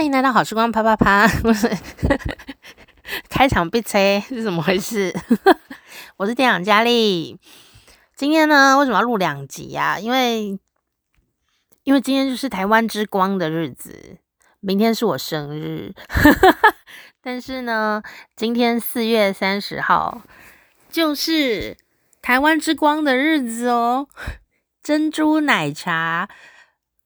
欢迎来到好时光啪啪啪，不 是开场被催是怎么回事？我是店长佳丽，今天呢为什么要录两集呀、因为因为今天就是台湾之光的日子，明天是我生日，但是呢，今天四月三十号就是台湾之光的日子哦，珍珠奶茶。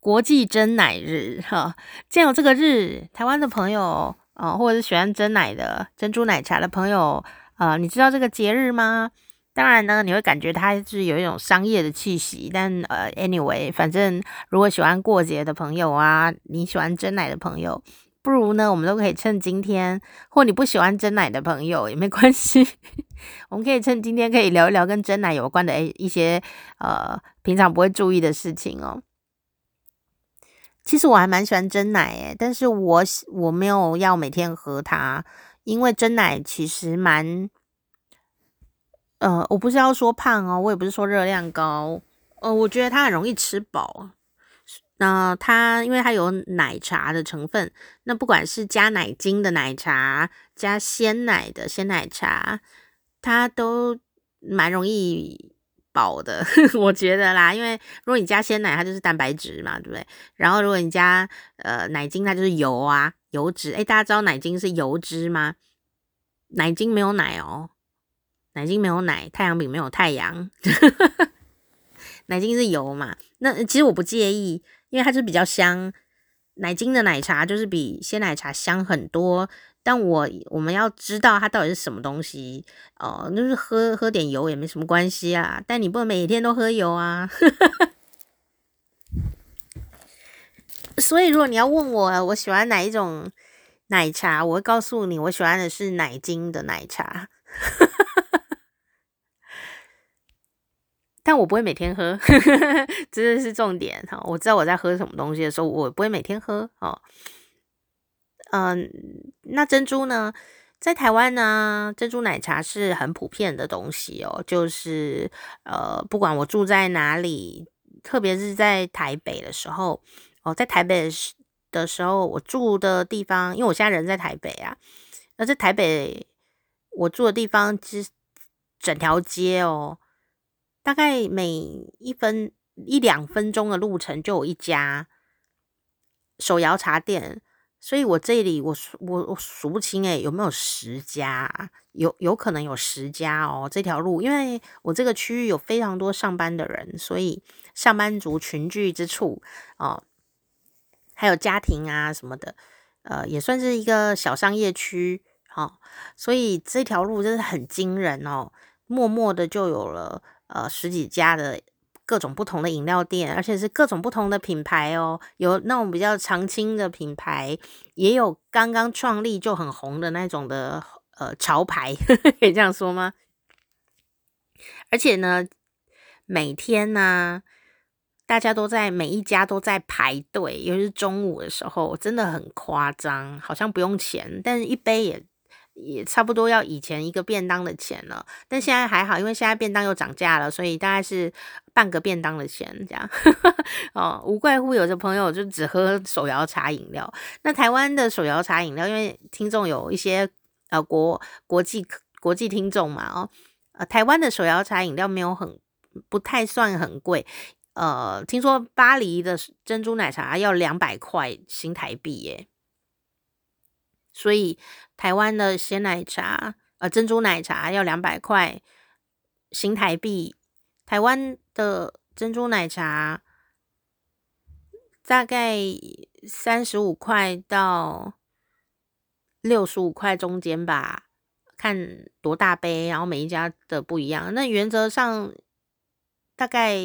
国际珍奶日，哈，既然有这个日，台湾的朋友啊、或者是喜欢珍奶的珍珠奶茶的朋友，呃，你知道这个节日吗？当然呢，你会感觉它是有一种商业的气息，但呃，anyway，反正如果喜欢过节的朋友啊，你喜欢珍奶的朋友，不如呢，我们都可以趁今天，或你不喜欢珍奶的朋友也没关系，我们可以趁今天可以聊一聊跟珍奶有关的诶一些呃平常不会注意的事情哦。其实我还蛮喜欢真奶诶，但是我我没有要每天喝它，因为真奶其实蛮，呃，我不是要说胖哦，我也不是说热量高，呃，我觉得它很容易吃饱。那它因为它有奶茶的成分，那不管是加奶精的奶茶，加鲜奶的鲜奶茶，它都蛮容易。饱的，我觉得啦，因为如果你加鲜奶，它就是蛋白质嘛，对不对？然后如果你加呃奶精，它就是油啊，油脂。诶，大家知道奶精是油脂吗？奶精没有奶哦，奶精没有奶，太阳饼没有太阳，奶精是油嘛。那其实我不介意，因为它就是比较香。奶精的奶茶就是比鲜奶茶香很多。但我我们要知道它到底是什么东西哦，就是喝喝点油也没什么关系啊。但你不能每天都喝油啊。所以如果你要问我我喜欢哪一种奶茶，我会告诉你我喜欢的是奶精的奶茶。但我不会每天喝，这是重点哈。我知道我在喝什么东西的时候，我不会每天喝哦。嗯，那珍珠呢？在台湾呢，珍珠奶茶是很普遍的东西哦。就是呃，不管我住在哪里，特别是在台北的时候哦，在台北的时候，我住的地方，因为我现在人在台北啊，那在台北我住的地方，其整条街哦，大概每一分一两分钟的路程就有一家手摇茶店。所以我这里我我我数不清诶，有没有十家？有有可能有十家哦。这条路，因为我这个区域有非常多上班的人，所以上班族群聚之处哦，还有家庭啊什么的，呃，也算是一个小商业区。哦，所以这条路真的很惊人哦，默默的就有了呃十几家的。各种不同的饮料店，而且是各种不同的品牌哦，有那种比较常青的品牌，也有刚刚创立就很红的那种的呃潮牌，可以这样说吗？而且呢，每天呢，大家都在每一家都在排队，尤其是中午的时候，真的很夸张，好像不用钱，但是一杯也。也差不多要以前一个便当的钱了，但现在还好，因为现在便当又涨价了，所以大概是半个便当的钱这样。哦，无怪乎有的朋友就只喝手摇茶饮料。那台湾的手摇茶饮料，因为听众有一些呃国国际国际听众嘛，哦，呃，台湾的手摇茶饮料没有很不太算很贵，呃，听说巴黎的珍珠奶茶要两百块新台币耶。所以台湾的鲜奶茶，呃，珍珠奶茶要两百块新台币。台湾的珍珠奶茶大概三十五块到六十五块中间吧，看多大杯，然后每一家的不一样。那原则上。大概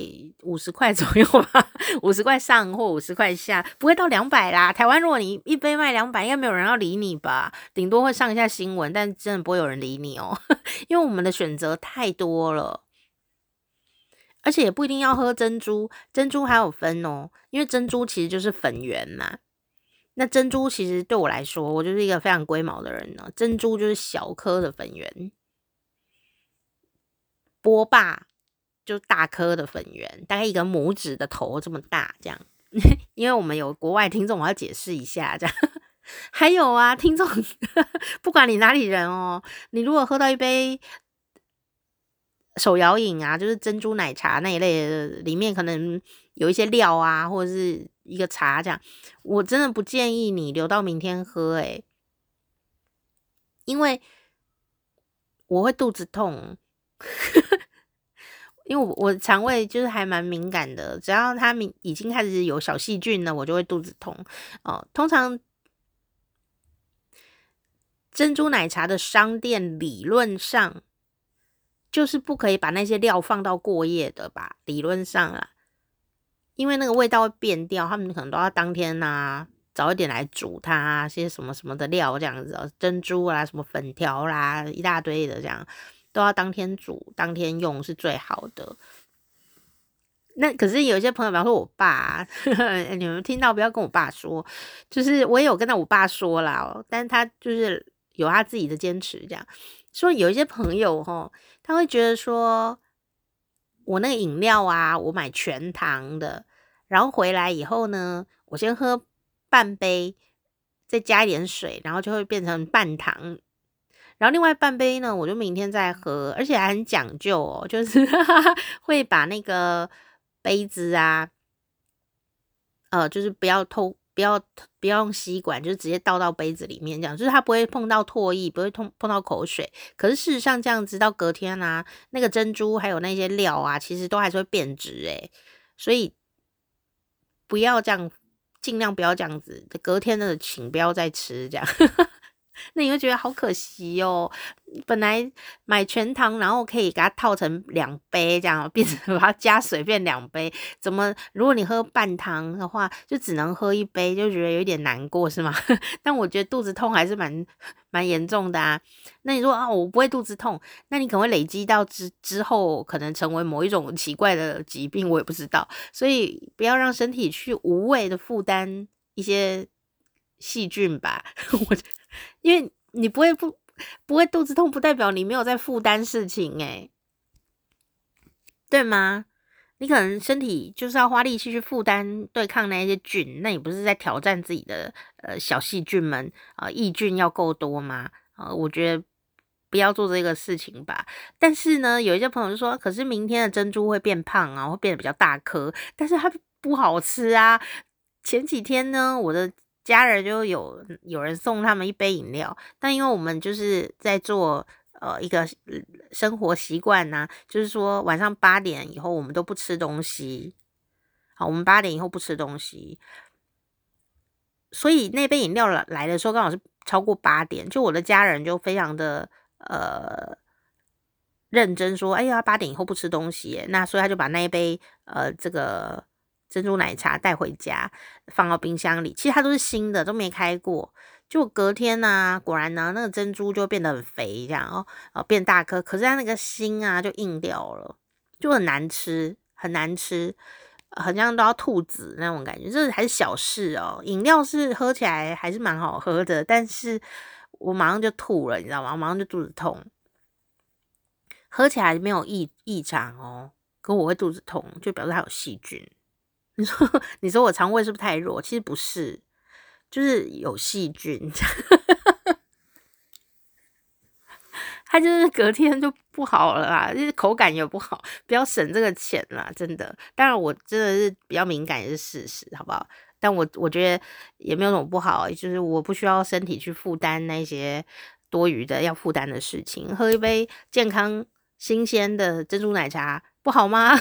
五十块左右吧，五十块上或五十块下，不会到两百啦。台湾如果你一杯卖两百，应该没有人要理你吧？顶多会上一下新闻，但真的不会有人理你哦，因为我们的选择太多了，而且也不一定要喝珍珠，珍珠还有分哦，因为珍珠其实就是粉圆嘛。那珍珠其实对我来说，我就是一个非常龟毛的人呢。珍珠就是小颗的粉圆，波霸。就大颗的粉圆，大概一个拇指的头这么大，这样。因为我们有国外听众，我要解释一下，这样。还有啊，听众，不管你哪里人哦，你如果喝到一杯手摇饮啊，就是珍珠奶茶那一类的，里面可能有一些料啊，或者是一个茶这样，我真的不建议你留到明天喝，诶，因为我会肚子痛。因为我我肠胃就是还蛮敏感的，只要它已经开始有小细菌了，我就会肚子痛哦。通常珍珠奶茶的商店理论上就是不可以把那些料放到过夜的吧？理论上啦，因为那个味道会变掉，他们可能都要当天呐、早一点来煮它，些什么什么的料这样子，珍珠啊、什么粉条啦，一大堆的这样。都要当天煮，当天用是最好的。那可是有一些朋友，比方说我爸，你们听到不要跟我爸说，就是我也有跟到我爸说啦，但他就是有他自己的坚持，这样说有一些朋友齁，他会觉得说，我那个饮料啊，我买全糖的，然后回来以后呢，我先喝半杯，再加一点水，然后就会变成半糖。然后另外半杯呢，我就明天再喝，而且还很讲究哦，就是 会把那个杯子啊，呃，就是不要透，不要不要用吸管，就直接倒到杯子里面，这样就是它不会碰到唾液，不会碰碰到口水。可是事实上这样子到隔天啊，那个珍珠还有那些料啊，其实都还是会变质诶，所以不要这样，尽量不要这样子。隔天的请不要再吃这样。那你会觉得好可惜哦，本来买全糖，然后可以给它套成两杯这样，变成 把它加水变两杯，怎么？如果你喝半糖的话，就只能喝一杯，就觉得有点难过是吗？但我觉得肚子痛还是蛮蛮严重的啊。那你说啊，我不会肚子痛，那你可能会累积到之之后，可能成为某一种奇怪的疾病，我也不知道。所以不要让身体去无谓的负担一些细菌吧，我。因为你不会不不会肚子痛，不代表你没有在负担事情诶，对吗？你可能身体就是要花力气去负担对抗那些菌，那你不是在挑战自己的呃小细菌们啊？呃，益菌要够多吗？啊，呃，我觉得不要做这个事情吧。但是呢，有一些朋友就说，可是明天的珍珠会变胖啊，会变得比较大颗，但是它不好吃啊。前几天呢，我的。家人就有有人送他们一杯饮料，但因为我们就是在做呃一个生活习惯呐，就是说晚上八点以后我们都不吃东西，好，我们八点以后不吃东西，所以那杯饮料来来的时候刚好是超过八点，就我的家人就非常的呃认真说，哎呀，八点以后不吃东西，那所以他就把那一杯呃这个。珍珠奶茶带回家，放到冰箱里。其实它都是新的，都没开过。就隔天呢、果然呢、那个珍珠就变得很肥，这样哦，哦，变大颗。可是它那个心啊，就硬掉了，就很难吃，很难吃，好像都要吐籽那种感觉。这还是小事哦。饮料是喝起来还是蛮好喝的，但是我马上就吐了，你知道吗？我马上就肚子痛。喝起来没有异异常哦，可我会肚子痛，就表示它有细菌。你说，你说我肠胃是不是太弱？其实不是，就是有细菌，它就是隔天就不好了啦，就是口感也不好，不要省这个钱啦，真的。当然，我真的是比较敏感，也是事实，好不好？但我我觉得也没有什么不好，就是我不需要身体去负担那些多余的要负担的事情，喝一杯健康新鲜的珍珠奶茶不好吗？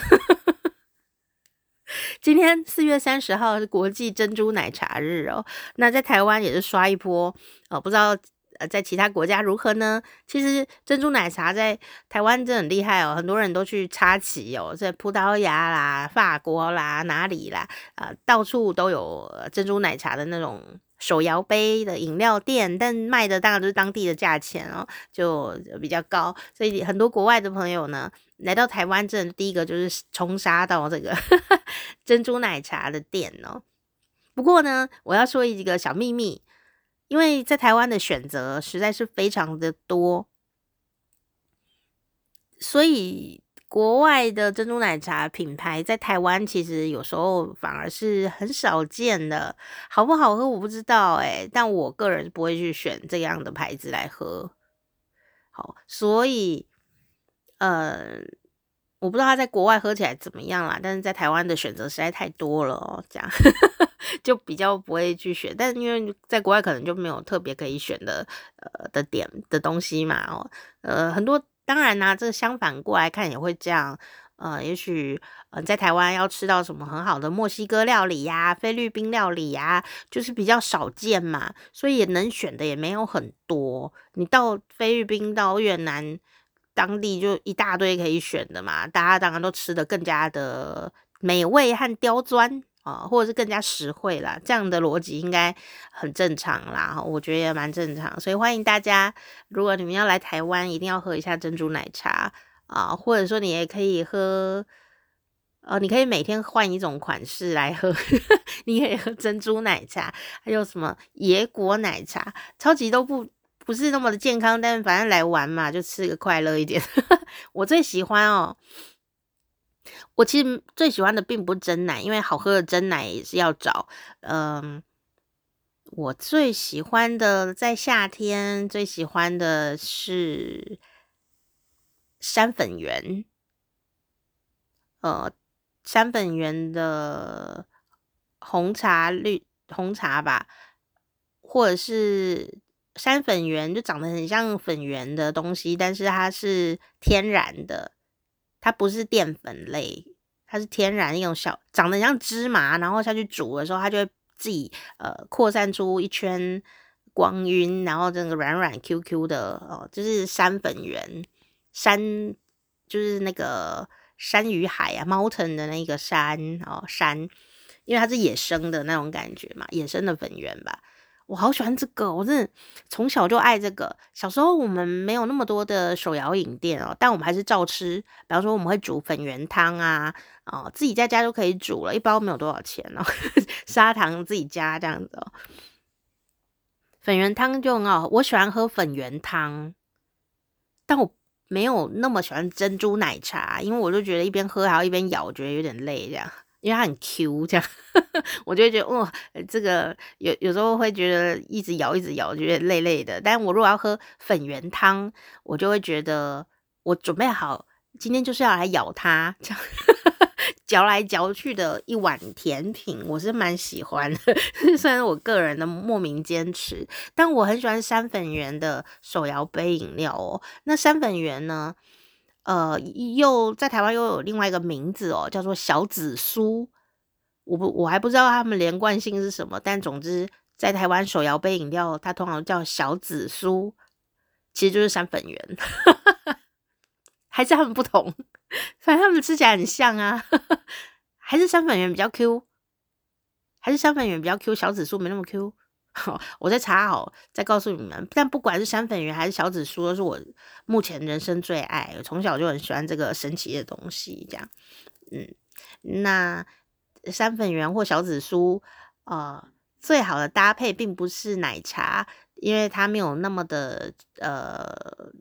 今天四月三十号是国际珍珠奶茶日哦，那在台湾也是刷一波哦，不知道呃在其他国家如何呢？其实珍珠奶茶在台湾真的很厉害哦，很多人都去插旗哦，在葡萄牙啦、法国啦、哪里啦，啊、到处都有珍珠奶茶的那种手摇杯的饮料店，但卖的当然都是当地的价钱哦，就比较高，所以很多国外的朋友呢。来到台湾，这第一个就是冲杀到这个 珍珠奶茶的店哦。不过呢，我要说一个小秘密，因为在台湾的选择实在是非常的多，所以国外的珍珠奶茶品牌在台湾其实有时候反而是很少见的，好不好喝我不知道诶，但我个人不会去选这样的牌子来喝。好，所以呃，我不知道它在国外喝起来怎么样啦，但是在台湾的选择实在太多了哦，这样 就比较不会去选。但是因为在国外可能就没有特别可以选的呃的点的东西嘛，哦，呃很多。当然啦、这相反过来看也会这样。呃，也许呃，在台湾要吃到什么很好的墨西哥料理呀、菲律宾料理呀，就是比较少见嘛，所以也能选的也没有很多。你到菲律宾、到越南当地就一大堆可以选的嘛，大家当然都吃的更加的美味和刁钻。啊，或者是更加实惠啦，这样的逻辑应该很正常啦，我觉得也蛮正常，所以欢迎大家，如果你们要来台湾，一定要喝一下珍珠奶茶啊，或者说你也可以喝，呃，你可以每天换一种款式来喝，你可以喝珍珠奶茶，还有什么野果奶茶，超级都不不是那么的健康，但反正来玩嘛，就吃个快乐一点，我最喜欢哦。我其实最喜欢的并不是珍奶，因为好喝的真奶也是要找。嗯，我最喜欢的在夏天最喜欢的是山粉圆，呃，山粉圆的红茶绿红茶吧，或者是山粉圆，就长得很像粉圆的东西，但是它是天然的。它不是淀粉类，它是天然那种小，长得像芝麻，然后下去煮的时候，它就会自己呃扩散出一圈光晕，然后整个软软 Q Q 的哦，就是山粉圆，山就是那个山与海啊，mountain 的那个山哦山，因为它是野生的那种感觉嘛，野生的粉圆吧。我好喜欢这个，我真的从小就爱这个。小时候我们没有那么多的手摇饮店哦，但我们还是照吃。比方说我们会煮粉圆汤啊，哦，自己在家就可以煮了，一包没有多少钱哦，砂糖自己加这样子哦。粉圆汤就很好，我喜欢喝粉圆汤，但我没有那么喜欢珍珠奶茶，因为我就觉得一边喝还要一边咬，我觉得有点累这样。因为它很 Q，这样 我就会觉得哇，这个有有时候会觉得一直摇一直摇，觉得累累的。但我如果要喝粉圆汤，我就会觉得我准备好今天就是要来咬它，这样 嚼来嚼去的一碗甜品，我是蛮喜欢的。虽然我个人的莫名坚持，但我很喜欢山粉圆的手摇杯饮料哦。那山粉圆呢？呃，又在台湾又有另外一个名字哦，叫做小紫苏。我不，我还不知道他们连贯性是什么，但总之在台湾手摇杯饮料，它通常叫小紫苏，其实就是山粉圆，还是他们不同？反正他们吃起来很像啊，还是山粉圆比较 Q，还是山粉圆比较 Q，小紫苏没那么 Q。好，我再查好，再告诉你们。但不管是山粉圆还是小紫苏，都是我目前人生最爱。从小就很喜欢这个神奇的东西，这样。嗯，那山粉圆或小紫苏，呃，最好的搭配并不是奶茶，因为它没有那么的呃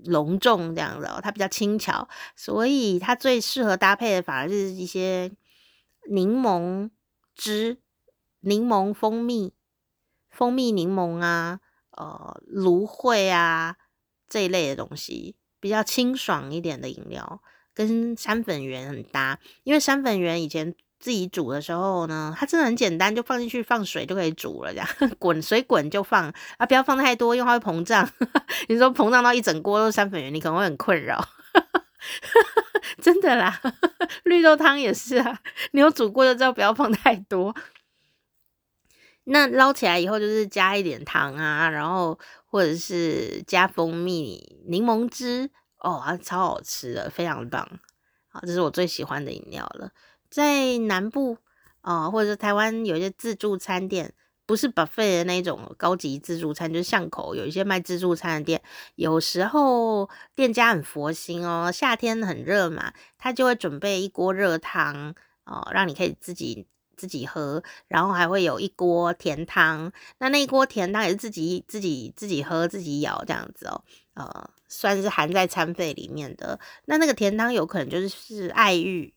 隆重这样子，它比较轻巧，所以它最适合搭配的反而是一些柠檬汁、柠檬蜂蜜。蜂蜜柠檬啊，呃，芦荟啊这一类的东西，比较清爽一点的饮料，跟山粉圆很搭。因为山粉圆以前自己煮的时候呢，它真的很简单，就放进去放水就可以煮了，这样 滚水滚就放啊，不要放太多，因为它会膨胀。你说膨胀到一整锅都是山粉圆，你可能会很困扰。真的啦，绿豆汤也是啊，你有煮过就知道不要放太多。那捞起来以后，就是加一点糖啊，然后或者是加蜂蜜、柠檬汁，哦，超好吃的，非常棒。好，这是我最喜欢的饮料了。在南部啊、哦，或者是台湾有一些自助餐店，不是 buffet 的那种高级自助餐，就是巷口有一些卖自助餐的店，有时候店家很佛心哦，夏天很热嘛，他就会准备一锅热汤哦，让你可以自己。自己喝，然后还会有一锅甜汤，那那一锅甜汤也是自己自己自己喝自己舀这样子哦，呃，算是含在餐费里面的。那那个甜汤有可能就是是爱玉、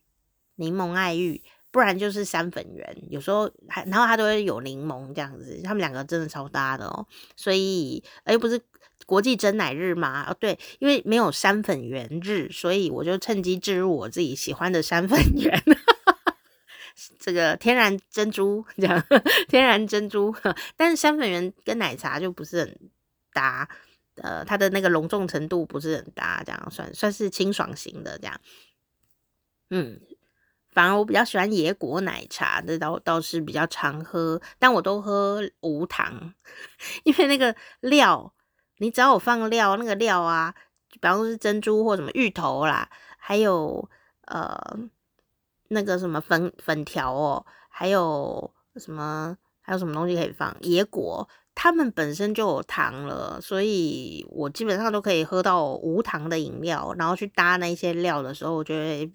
柠檬爱玉，不然就是山粉圆。有时候还然后它都会有柠檬这样子，他们两个真的超搭的哦。所以哎，不是国际真奶日吗？哦，对，因为没有山粉圆日，所以我就趁机置入我自己喜欢的山粉 圆。这个天然珍珠这样，天然珍珠，但是山粉圆跟奶茶就不是很搭，呃，它的那个隆重程度不是很搭，这样算算是清爽型的这样，嗯，反而我比较喜欢野果奶茶，这倒倒是比较常喝，但我都喝无糖，因为那个料，你只要我放料，那个料啊，比方说是珍珠或什么芋头啦，还有呃。那个什么粉粉条哦，还有什么还有什么东西可以放？野果，它们本身就有糖了，所以我基本上都可以喝到无糖的饮料，然后去搭那些料的时候，我觉得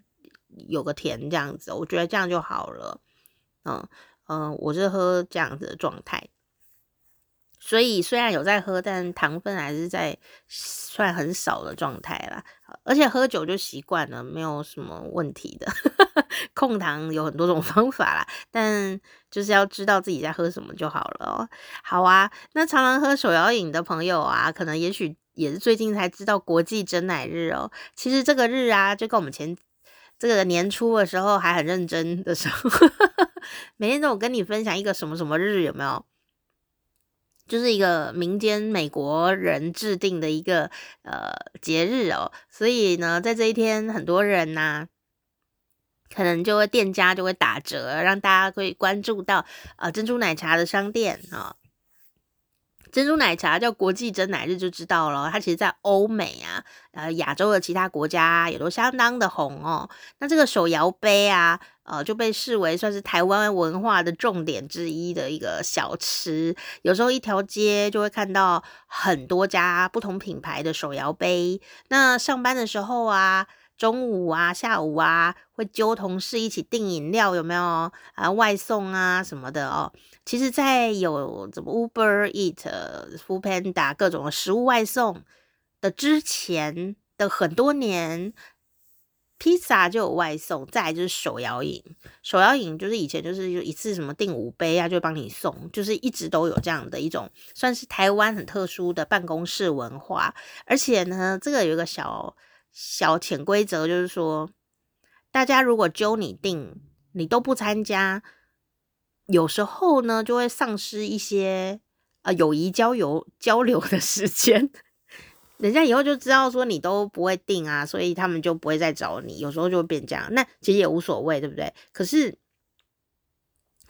有个甜这样子，我觉得这样就好了。嗯嗯，我是喝这样子的状态。所以虽然有在喝，但糖分还是在算很少的状态啦。而且喝酒就习惯了，没有什么问题的。控糖有很多种方法啦，但就是要知道自己在喝什么就好了喔。好啊，那常常喝手摇饮的朋友啊，可能也许也是最近才知道国际珍奶日喔。其实这个日啊，就跟我们前这个年初的时候还很认真的时候，每天都有跟你分享一个什么什么日，有没有？就是一个民间美国人制定的一个呃节日哦，所以呢，在这一天，很多人呐、可能就会店家就会打折，让大家可以关注到呃珍珠奶茶的商店啊、珍珠奶茶叫国际珍奶日就知道了，它其实在欧美啊，呃亚洲的其他国家也都相当的红哦。那这个手摇杯啊。呃，就被视为算是台湾文化的重点之一的一个小吃。有时候一条街就会看到很多家不同品牌的手摇杯。那上班的时候啊，中午啊、下午啊，会揪同事一起订饮料，有没有啊？外送啊什么的哦。其实，在有怎么 Uber Eat、Foodpanda 各种食物外送的之前的很多年。披萨就有外送，再来就是手摇饮。手摇饮就是以前就是一次什么订五杯啊，就帮你送，就是一直都有这样的一种，算是台湾很特殊的办公室文化。而且呢，这个有一个小小潜规则，就是说，大家如果揪你订，你都不参加，有时候呢就会丧失一些呃友谊交流交流的时间。人家以后就知道说你都不会订啊，所以他们就不会再找你。有时候就会变这样，那其实也无所谓，对不对？可是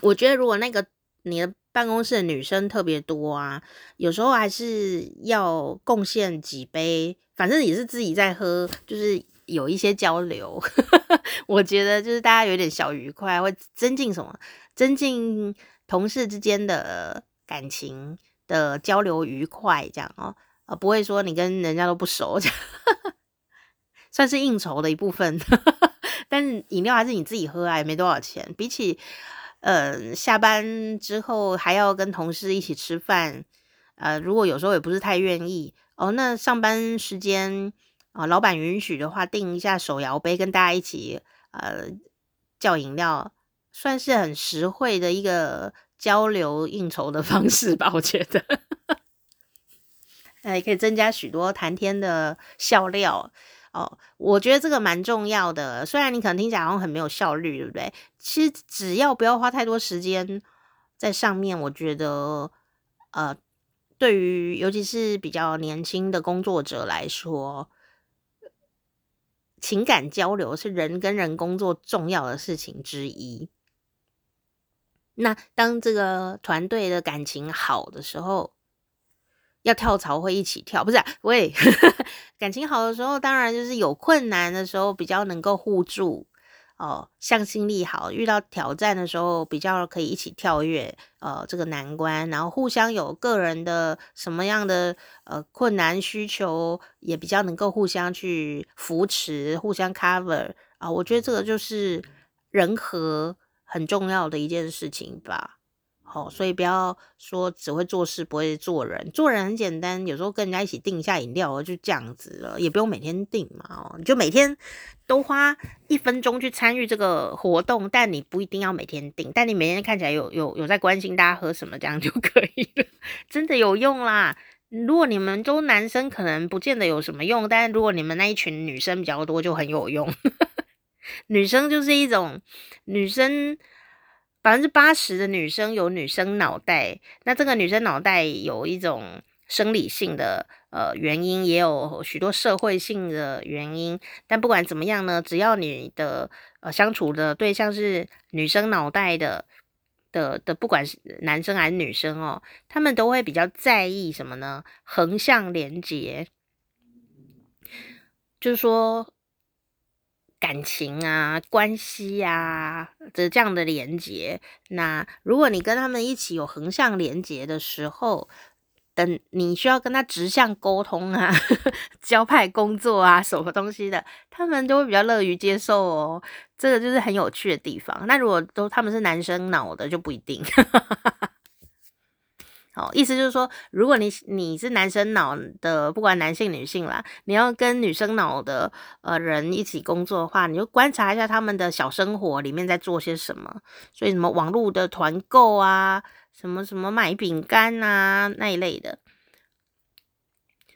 我觉得，如果那个你的办公室的女生特别多啊，有时候还是要贡献几杯，反正也是自己在喝，就是有一些交流。我觉得就是大家有点小愉快，会增进什么？增进同事之间的感情的交流愉快，这样哦。啊，不会说你跟人家都不熟，算是应酬的一部分。但是饮料还是你自己喝啊，也没多少钱。比起呃下班之后还要跟同事一起吃饭，呃，如果有时候也不是太愿意哦，那上班时间啊，呃，老板允许的话，订一下手摇杯，跟大家一起呃叫饮料，算是很实惠的一个交流应酬的方式吧，我觉得。也可以增加许多谈天的笑料哦。我觉得这个蛮重要的，虽然你可能听起来好像很没有效率，对不对？其实只要不要花太多时间在上面，我觉得呃，对于尤其是比较年轻的工作者来说，情感交流是人跟人工作重要的事情之一。那当这个团队的感情好的时候，要跳槽会一起跳，不是、啊？喂，感情好的时候，当然就是有困难的时候比较能够互助哦，向心力好，遇到挑战的时候比较可以一起跳跃呃这个难关，然后互相有个人的什么样的呃困难需求，也比较能够互相去扶持，互相 cover 啊、我觉得这个就是人和很重要的一件事情吧。好，所以不要说只会做事不会做人。做人很简单，有时候跟人家一起订一下饮料就这样子了，也不用每天订嘛。哦，你就每天都花一分钟去参与这个活动，但你不一定要每天订，但你每天看起来有有有在关心大家喝什么，这样就 可以了，真的有用啦。如果你们都男生，可能不见得有什么用，但是如果你们那一群女生比较多，就很有用。女生就是一种女生。百分之八十的女生有女生脑袋，那这个女生脑袋有一种生理性的呃原因，也有许多社会性的原因。但不管怎么样呢，只要你的呃相处的对象是女生脑袋的的的，不管是男生还是女生哦，他们都会比较在意什么呢？横向连接，就是说。感情啊，关系呀的这样的连接，那如果你跟他们一起有横向连接的时候，等你需要跟他直向沟通啊，交派工作啊，什么东西的，他们都会比较乐于接受哦。这个就是很有趣的地方。那如果都他们是男生脑的，就不一定。好，意思就是说，如果你你是男生脑的，不管男性女性啦，你要跟女生脑的呃人一起工作的话，你就观察一下他们的小生活里面在做些什么。所以什么网络的团购啊，什么什么买饼干啊那一类的，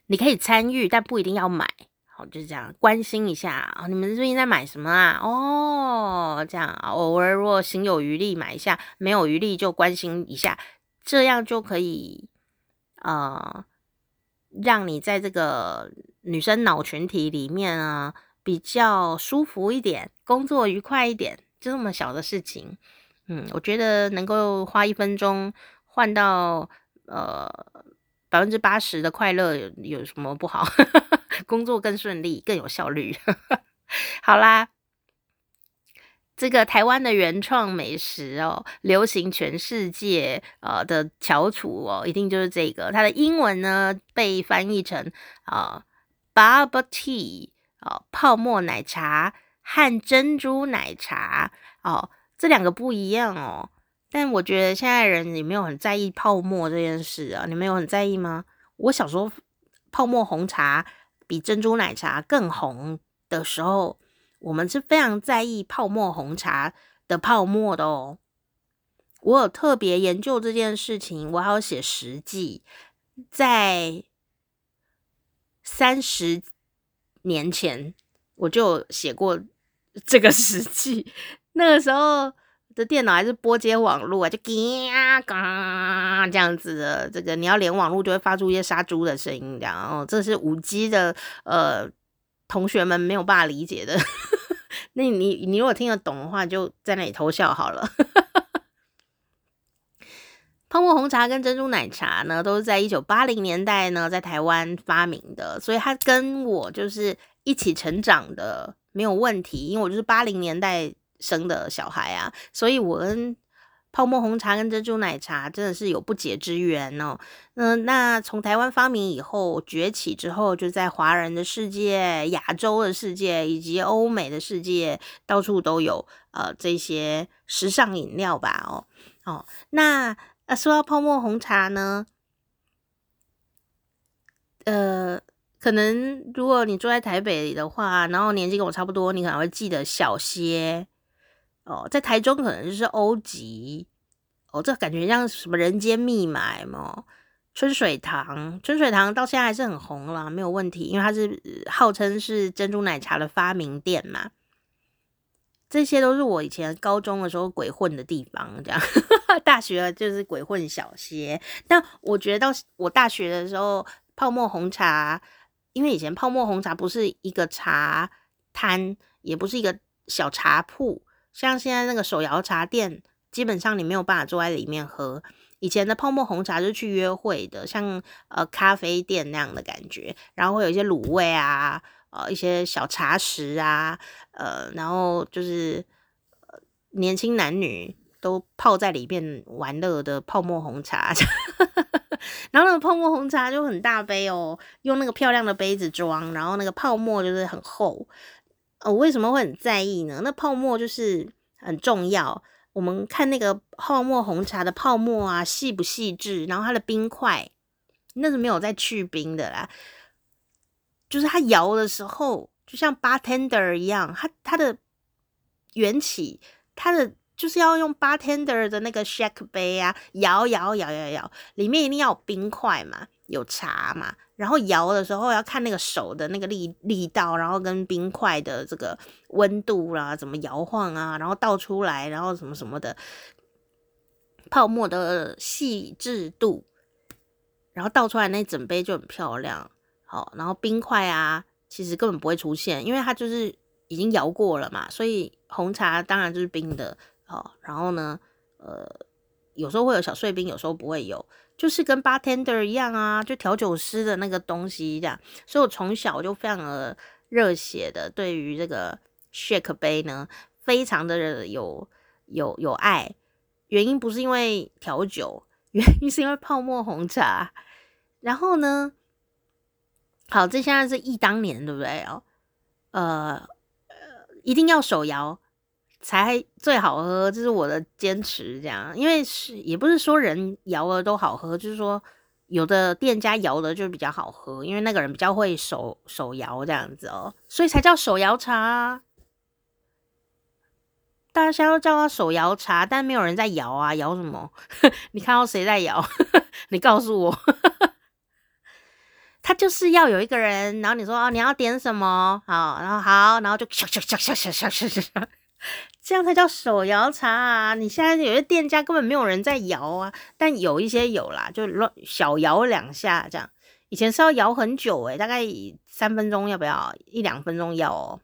你可以参与，但不一定要买。好，就是这样，关心一下啊，你们最近在买什么啊？哦，这样偶尔如果行有余力买一下，没有余力就关心一下。这样就可以，呃，让你在这个女生脑群体里面啊，比较舒服一点，工作愉快一点，就这么小的事情，嗯，我觉得能够花一分钟换到呃百分之八十的快乐有，有什么不好？工作更顺利，更有效率。好啦。这个台湾的原创美食哦，流行全世界呃的翘楚哦，一定就是这个。它的英文呢被翻译成啊、呃、bubble tea 啊、呃、泡沫奶茶和珍珠奶茶哦，这两个不一样哦。但我觉得现在人也没有很在意泡沫这件事啊，你们有很在意吗？我小时候泡沫红茶比珍珠奶茶更红的时候。我们是非常在意泡沫红茶的泡沫的哦。我有特别研究这件事情，我还有写实记。在三十年前，我就写过 这个实记。那个时候的电脑还是拨接网络啊，就嘎嘎这样子的。这个你要连网络，就会发出一些杀猪的声音，然后这是五 G 的呃。同学们没有办法理解的，那你你如果听得懂的话，就在那里偷笑好了。泡沫红茶跟珍珠奶茶呢，都是在一九八零年代呢，在台湾发明的，所以它跟我就是一起成长的，没有问题，因为我就是八零年代生的小孩啊，所以我跟。泡沫红茶跟珍珠奶茶真的是有不解之缘哦。嗯，那从台湾发明以后崛起之后，就在华人的世界、亚洲的世界以及欧美的世界，到处都有呃这些时尚饮料吧。哦哦，那呃说到泡沫红茶呢，呃，可能如果你住在台北的话，然后年纪跟我差不多，你可能会记得小歇。哦，在台中可能就是欧吉，哦，这感觉像什么人间密码嘛？春水堂，春水堂到现在还是很红啦，没有问题，因为它是号称是珍珠奶茶的发明店嘛。这些都是我以前高中的时候鬼混的地方，这样，大学就是鬼混小些。但我觉得到我大学的时候，泡沫红茶，因为以前泡沫红茶不是一个茶摊，也不是一个小茶铺。像现在那个手摇茶店，基本上你没有办法坐在里面喝。以前的泡沫红茶是去约会的，像呃咖啡店那样的感觉，然后会有一些卤味啊，呃一些小茶食啊，呃然后就是呃年轻男女都泡在里面玩乐的泡沫红茶。然后那个泡沫红茶就很大杯哦，用那个漂亮的杯子装，然后那个泡沫就是很厚。呃，我为什么会很在意呢？那泡沫就是很重要，我们看那个泡沫红茶的泡沫啊，细不细致，然后它的冰块那是没有在去冰的啦，就是它摇的时候，就像 bartender 一样，它它的缘起，它的就是要用 bartender 的那个 shake 杯啊，摇摇摇摇摇，里面一定要有冰块嘛，有茶嘛。然后摇的时候要看那个手的那个力力道，然后跟冰块的这个温度啦，怎么摇晃啊，然后倒出来，然后什么什么的泡沫的细致度，然后倒出来那整杯就很漂亮。好，然后冰块啊，其实根本不会出现，因为它就是已经摇过了嘛，所以红茶当然就是冰的。好，然后呢，呃，有时候会有小碎冰，有时候不会有。就是跟 bartender 一样啊，就调酒师的那个东西这样，所以我从小就非常的热血的，对于这个 shake 杯呢，非常的有有有爱。原因不是因为调酒，原因是因为泡沫红茶。然后呢，好，这现在是忆当年，对不对哦？呃，一定要手摇。才最好喝，这是我的坚持。这样，因为是也不是说人摇的都好喝，就是说有的店家摇的就比较好喝，因为那个人比较会手手摇这样子哦，所以才叫手摇茶。大家都叫他手摇茶，但没有人在摇啊，摇什么？你看到谁在摇？你告诉我。他就是要有一个人，然后你说哦，你要点什么？好，然后好，然后就唰唰唰唰唰唰唰唰。这样才叫手摇茶啊！你现在有些店家根本没有人在摇啊，但有一些有啦，就乱小摇两下这样。以前是要摇很久诶、大概三分钟要不要？一两分钟要哦，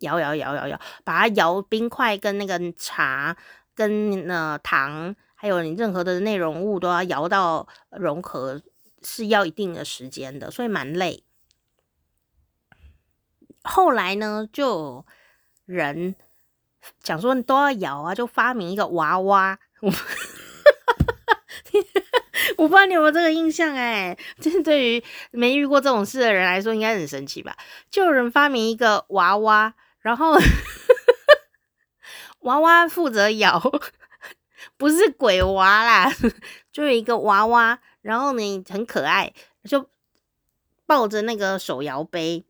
摇摇摇摇摇，把它摇冰块跟那个茶跟那糖，还有你任何的内容物都要摇到融合，是要一定的时间的，所以蛮累。后来呢，就人。讲说你都要摇啊，就发明一个娃娃。我 我不知道你有没有这个印象哎、欸，就是对于没遇过这种事的人来说，应该很神奇吧？就有人发明一个娃娃，然后 娃娃负责摇，不是鬼娃啦，就有一个娃娃，然后呢很可爱，就抱着那个手摇杯。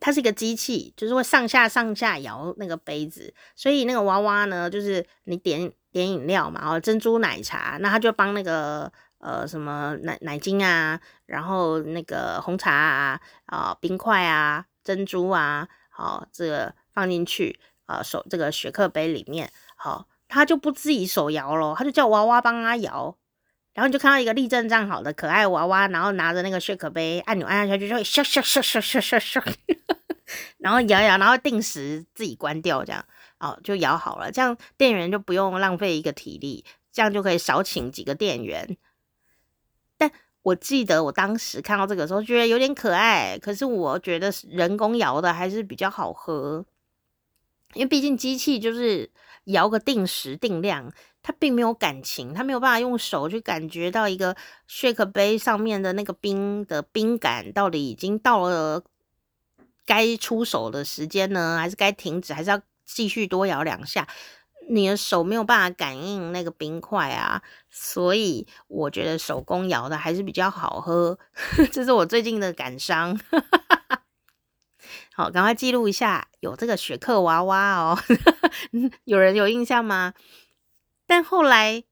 它是一个机器，就是会上下上下摇那个杯子，所以那个娃娃呢，就是你点点饮料嘛，然后珍珠奶茶，那他就帮那个呃什么奶奶精啊，然后那个红茶啊啊、冰块啊珍珠啊，好这个放进去啊、手这个雪克杯里面，好他就不自己手摇咯，他就叫娃娃帮他摇。然后你就看到一个立正站好的可爱娃娃，然后拿着那个雪可杯，按钮按下去就会咻咻咻咻咻咻咻，然后摇摇，然后定时自己关掉，这样哦就摇好了，这样店员就不用浪费一个体力，这样就可以少请几个店员。但我记得我当时看到这个时候觉得有点可爱，可是我觉得人工摇的还是比较好喝，因为毕竟机器就是摇个定时定量。它并没有感情，它没有办法用手去感觉到一个 shake 杯上面的那个冰的冰感到底已经到了该出手的时间呢，还是该停止，还是要继续多摇两下？你的手没有办法感应那个冰块啊，所以我觉得手工摇的还是比较好喝，这是我最近的感伤。好，赶快记录一下，有这个雪克娃娃哦，有人有印象吗？但后来，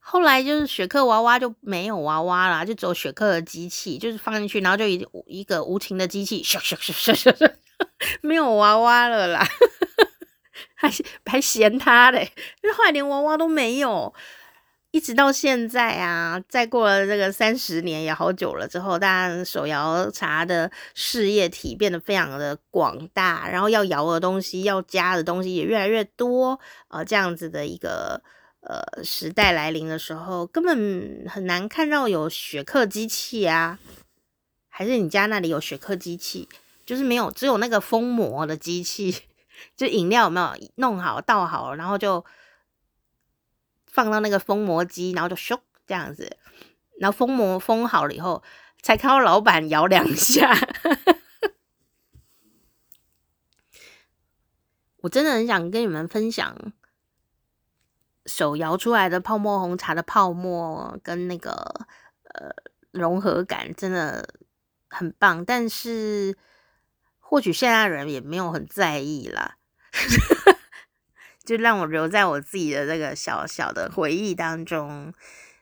后来就是雪克娃娃就没有娃娃啦，就走雪克的机器，就是放进去，然后就一一个无情的机器，咻咻咻咻咻，没有娃娃了啦，还还嫌他嘞，就后来连娃娃都没有。一直到现在啊，再过了这个三十年也好久了之后，大家手摇茶的事业体变得非常的广大，然后要摇的东西、要加的东西也越来越多，呃，这样子的一个呃时代来临的时候，根本很难看到有雪克机器啊，还是你家那里有雪克机器？就是没有，只有那个封膜的机器，就饮料有没有弄好倒好，然后就。放到那个封膜机，然后就咻这样子，然后封膜封好了以后，才看到老板摇两下。我真的很想跟你们分享手摇出来的泡沫红茶的泡沫跟那个呃融合感，真的很棒。但是或许现在人也没有很在意啦，就让我留在我自己的这个小小的回忆当中。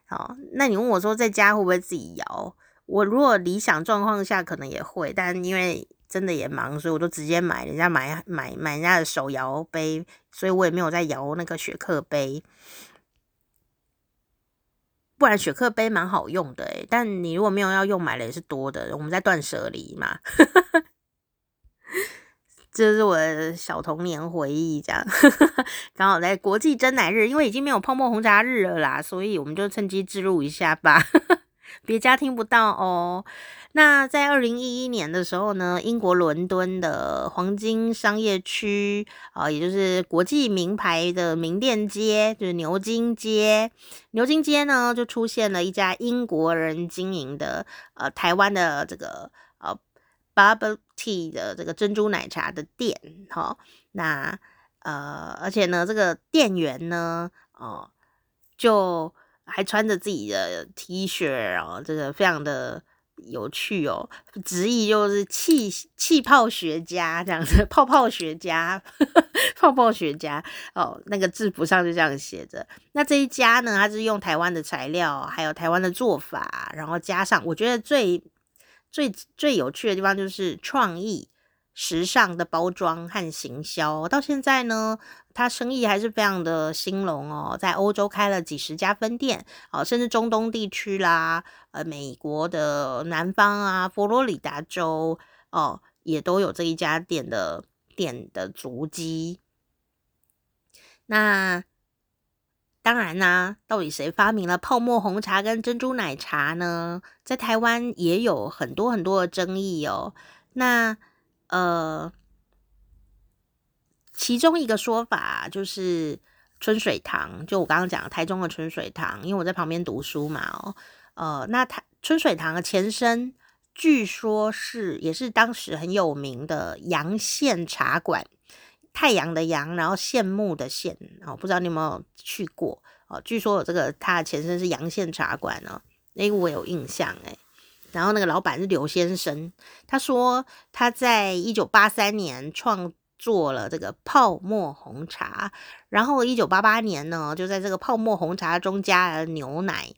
好，那你问我说在家会不会自己摇？我如果理想状况下可能也会，但因为真的也忙，所以我就直接买人家买买买人家的手摇杯，所以我也没有在摇那个雪克杯。不然雪克杯蛮好用的诶，但你如果没有要用，买的也是多的。我们在断舍离嘛，这是我的小童年回忆，这样 刚好在国际珍奶日，因为已经没有泡沫红茶日了啦，所以我们就趁机置入一下吧。别家听不到哦。那在二零一一年的时候呢，英国伦敦的黄金商业区啊，也就是国际名牌的名店街，就是牛津街。牛津街呢，就出现了一家英国人经营的呃台湾的这个 bubble tea 的这个珍珠奶茶的店。哈，那呃，而且呢，这个店员呢，哦，就。还穿着自己的 T 恤，哦，这个非常的有趣哦。直译就是气气泡学家这样子，泡泡学家，泡泡学家哦。那个制服上就这样写着。那这一家呢，它是用台湾的材料，还有台湾的做法，然后加上我觉得最最最有趣的地方就是创意。时尚的包装和行销，到现在呢，他生意还是非常的兴隆哦，在欧洲开了几十家分店，哦，甚至中东地区啦，呃，美国的南方啊，佛罗里达州哦，也都有这一家店的店的足迹。那当然啦、啊，到底谁发明了泡沫红茶跟珍珠奶茶呢？在台湾也有很多很多的争议哦。那呃，其中一个说法就是春水堂，就我刚刚讲台中的春水堂，因为我在旁边读书嘛，哦，呃，那台春水堂的前身，据说是也是当时很有名的阳羡茶馆，太阳的阳，然后羡慕的羡，哦，不知道你有没有去过哦？据说有这个它的前身是阳羡茶馆哦，那个我有印象诶。然后那个老板是刘先生，他说他在一九八三年创作了这个泡沫红茶，然后一九八八年呢，就在这个泡沫红茶中加了牛奶，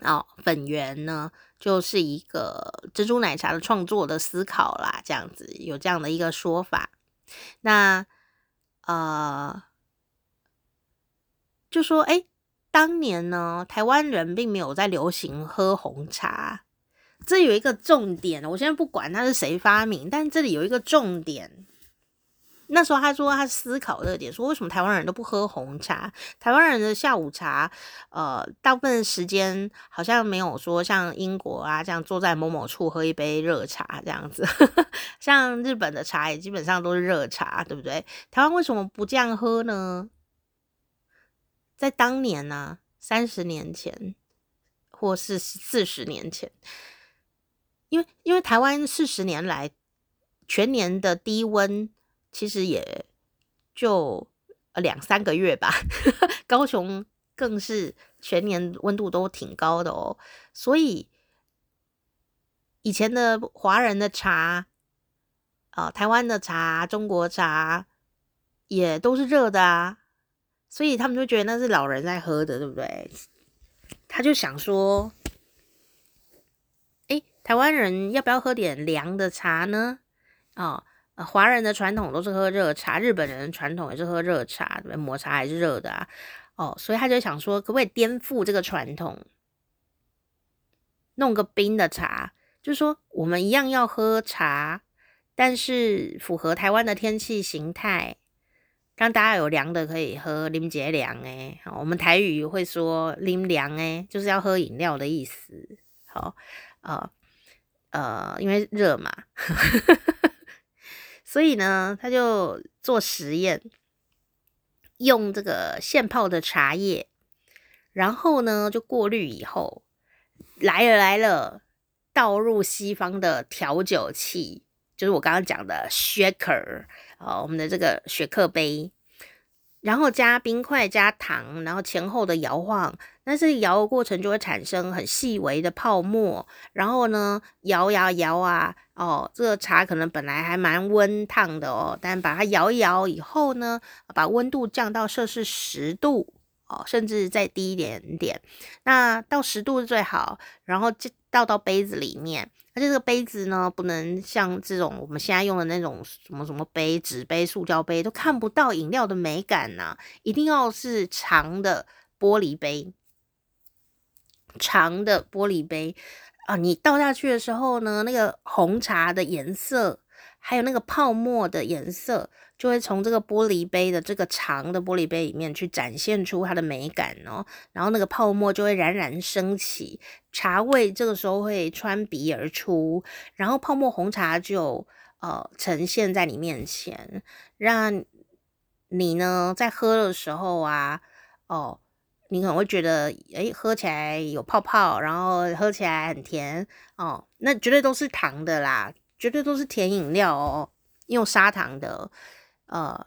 哦，粉圆呢，就是一个珍珠奶茶的创作的思考啦，这样子有这样的一个说法。那呃，就说哎，当年呢，台湾人并没有在流行喝红茶。这有一个重点，我现在不管它是谁发明，但这里有一个重点。那时候他说他思考热点，说为什么台湾人都不喝红茶？台湾人的下午茶，呃，大部分时间好像没有说像英国啊这样坐在某某处喝一杯热茶这样子，像日本的茶也基本上都是热茶，对不对？台湾为什么不这样喝呢？在当年呢、三十年前或是四十年前。因为因为台湾四十年来全年的低温其实也就呃两三个月吧，高雄更是全年温度都挺高的哦，所以以前的华人的茶啊、呃，台湾的茶、中国茶也都是热的啊，所以他们就觉得那是老人在喝的，对不对？他就想说。台湾人要不要喝点凉的茶呢？哦，华人的传统都是喝热茶，日本人的传统也是喝热茶，抹茶还是热的啊。哦，所以他就想说，可不可以颠覆这个传统，弄个冰的茶？就是说，我们一样要喝茶，但是符合台湾的天气形态，让大家有凉的可以喝，啉解凉诶。我们台语会说啉凉诶，就是要喝饮料的意思。好，呃。呃，因为热嘛，所以呢，他就做实验，用这个现泡的茶叶，然后呢，就过滤以后，来了来了，倒入西方的调酒器，就是我刚刚讲的 shaker，呃，我们的这个雪克杯。然后加冰块、加糖，然后前后的摇晃，但是摇的过程就会产生很细微的泡沫。然后呢，摇呀摇啊，哦，这个茶可能本来还蛮温烫的哦，但把它摇一摇以后呢，把温度降到摄氏十度哦，甚至再低一点点。那到十度是最好，然后就倒到杯子里面。而且这个杯子呢，不能像这种我们现在用的那种什么什么杯，纸杯、塑胶杯，都看不到饮料的美感呐、一定要是长的玻璃杯，长的玻璃杯啊！你倒下去的时候呢，那个红茶的颜色，还有那个泡沫的颜色。就会从这个玻璃杯的这个长的玻璃杯里面去展现出它的美感哦，然后那个泡沫就会冉冉升起，茶味这个时候会穿鼻而出，然后泡沫红茶就呃呈现在你面前，让你呢在喝的时候啊，哦，你可能会觉得诶，喝起来有泡泡，然后喝起来很甜哦，那绝对都是糖的啦，绝对都是甜饮料哦，用砂糖的。呃，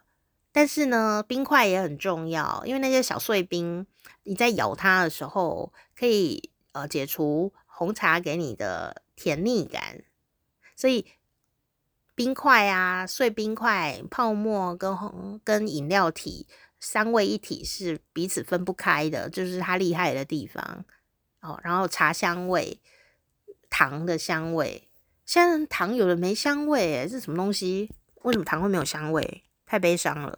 但是呢，冰块也很重要，因为那些小碎冰，你在咬它的时候，可以呃解除红茶给你的甜腻感。所以冰块啊，碎冰块、泡沫跟红跟饮料体三位一体是彼此分不开的，就是它厉害的地方哦。然后茶香味、糖的香味，现在糖有的没香味，诶，这什么东西？为什么糖会没有香味？太悲伤了。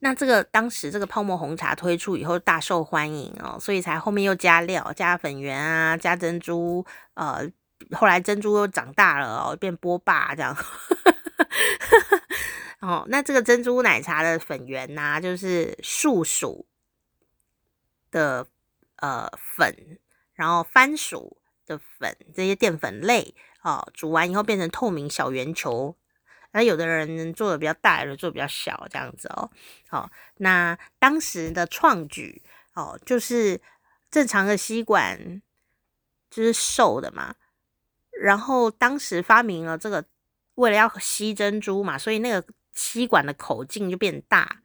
那这个当时这个泡沫红茶推出以后大受欢迎哦，所以才后面又加料，加粉圆啊，加珍珠。呃，后来珍珠又长大了哦，变波霸这样。哦，那这个珍珠奶茶的粉圆呐、就是树薯的呃粉，然后番薯的粉这些淀粉类哦，煮完以后变成透明小圆球。那有的人做的比较大，有的做的比较小，这样子哦。好，那当时的创举哦，就是正常的吸管就是瘦的嘛，然后当时发明了这个，为了要吸珍珠嘛，所以那个吸管的口径就变大。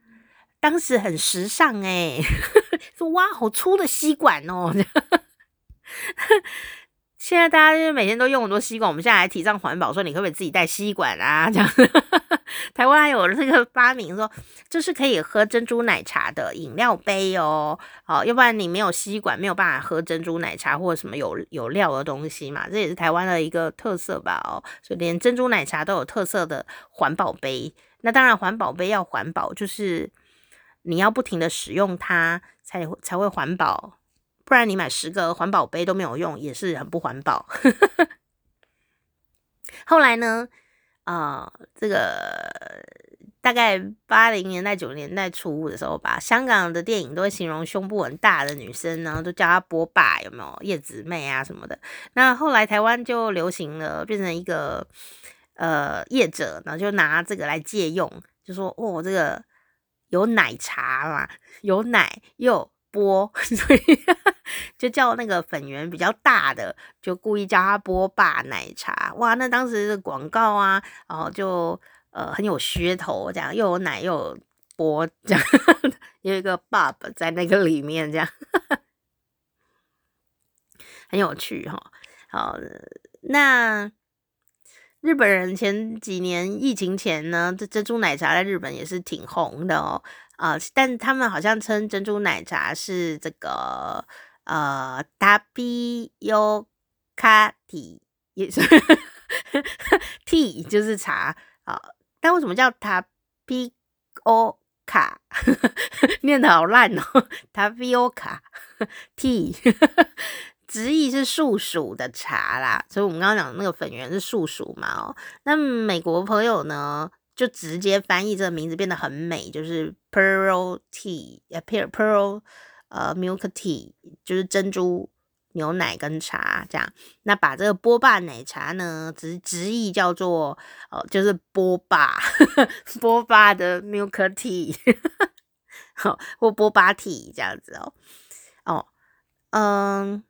当时很时尚诶，说哇，好粗的吸管哦。现在大家就是每天都用很多吸管，我们现在还提倡环保，说你可不可以自己带吸管啊？这样，台湾还有那个发明说，就是可以喝珍珠奶茶的饮料杯哦，好，要不然你没有吸管，没有办法喝珍珠奶茶或者什么有有料的东西嘛，这也是台湾的一个特色吧？哦，所以连珍珠奶茶都有特色的环保杯。那当然，环保杯要环保，就是你要不停的使用它，才才会环保。不然你买十个环保杯都没有用，也是很不环保。后来呢，呃，这个大概八零年代、九零年代初的时候吧，香港的电影都会形容胸部很大的女生呢，都叫她波霸，有没有叶子妹啊什么的？那后来台湾就流行了，变成一个呃业者，然后就拿这个来借用，就说哦，这个有奶茶嘛，有奶又。波，所以就叫那个粉圆比较大的，就故意叫他波霸奶茶。哇，那当时的广告啊，然后就呃很有噱头，这样又有奶又有波，这样 有一个爸爸在那个里面，这样很有趣哈。好，那日本人前几年疫情前呢，这珍珠奶茶在日本也是挺红的哦。啊、呃，但他们好像称珍珠奶茶是这个呃，タピオカティ，也是 tea 就是茶啊、呃。但为什么叫タピオカ？念得好烂哦，タピオカ tea，直译是树薯的茶啦。所以我们刚刚讲的那个粉圆是树薯嘛哦。那美国朋友呢？ 就直接翻译这个名字变得很美，就是 pearl tea，呃，pearl，呃，milk tea，就是珍珠牛奶跟茶这样。那把这个波霸奶茶呢，直直译叫做哦，就是波霸，波霸的 milk tea，好，或波霸 tea 这样子哦，哦，嗯。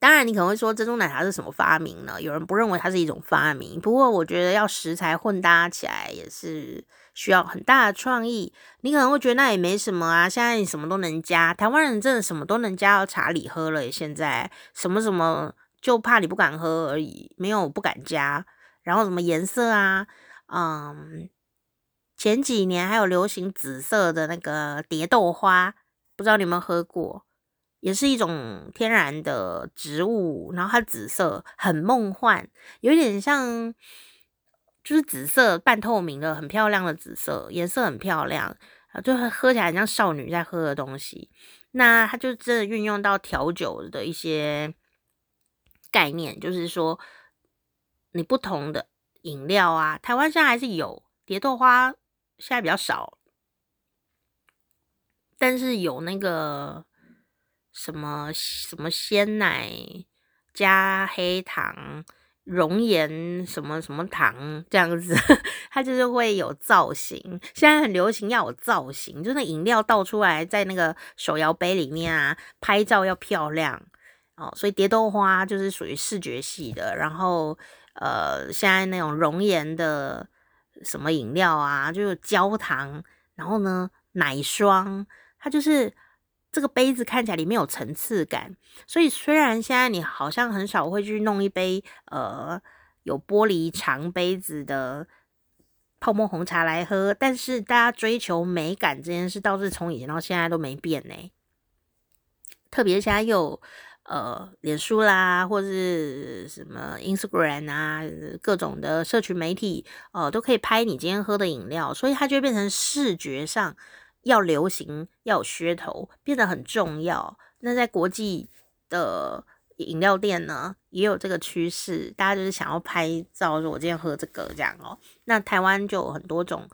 当然，你可能会说珍珠奶茶是什么发明呢？有人不认为它是一种发明，不过我觉得要食材混搭起来也是需要很大的创意。你可能会觉得那也没什么啊，现在你什么都能加，台湾人真的什么都能加到茶里喝了。现在什么什么就怕你不敢喝而已，没有不敢加。然后什么颜色啊，嗯，前几年还有流行紫色的那个蝶豆花，不知道你有没有喝过？也是一种天然的植物，然后它紫色很梦幻，有点像，就是紫色半透明的，很漂亮的紫色，颜色很漂亮啊，就喝起来很像少女在喝的东西。那它就真的运用到调酒的一些概念，就是说你不同的饮料啊，台湾现在还是有蝶豆花，现在比较少，但是有那个。什么什么鲜奶加黑糖熔岩什么什么糖这样子，它就是会有造型。现在很流行要有造型，就是那饮料倒出来在那个手摇杯里面啊，拍照要漂亮哦。所以蝶豆花就是属于视觉系的。然后呃，现在那种熔岩的什么饮料啊，就是焦糖，然后呢奶霜，它就是。这个杯子看起来里面有层次感，所以虽然现在你好像很少会去弄一杯呃有玻璃长杯子的泡沫红茶来喝，但是大家追求美感这件事倒是从以前到现在都没变呢。特别现在有呃脸书啦，或是什么 Instagram 啊，各种的社群媒体哦、呃，都可以拍你今天喝的饮料，所以它就变成视觉上。要流行，要有噱头，变得很重要。那在国际的饮料店呢，也有这个趋势，大家就是想要拍照，说我今天喝这个这样哦。那台湾就有很多种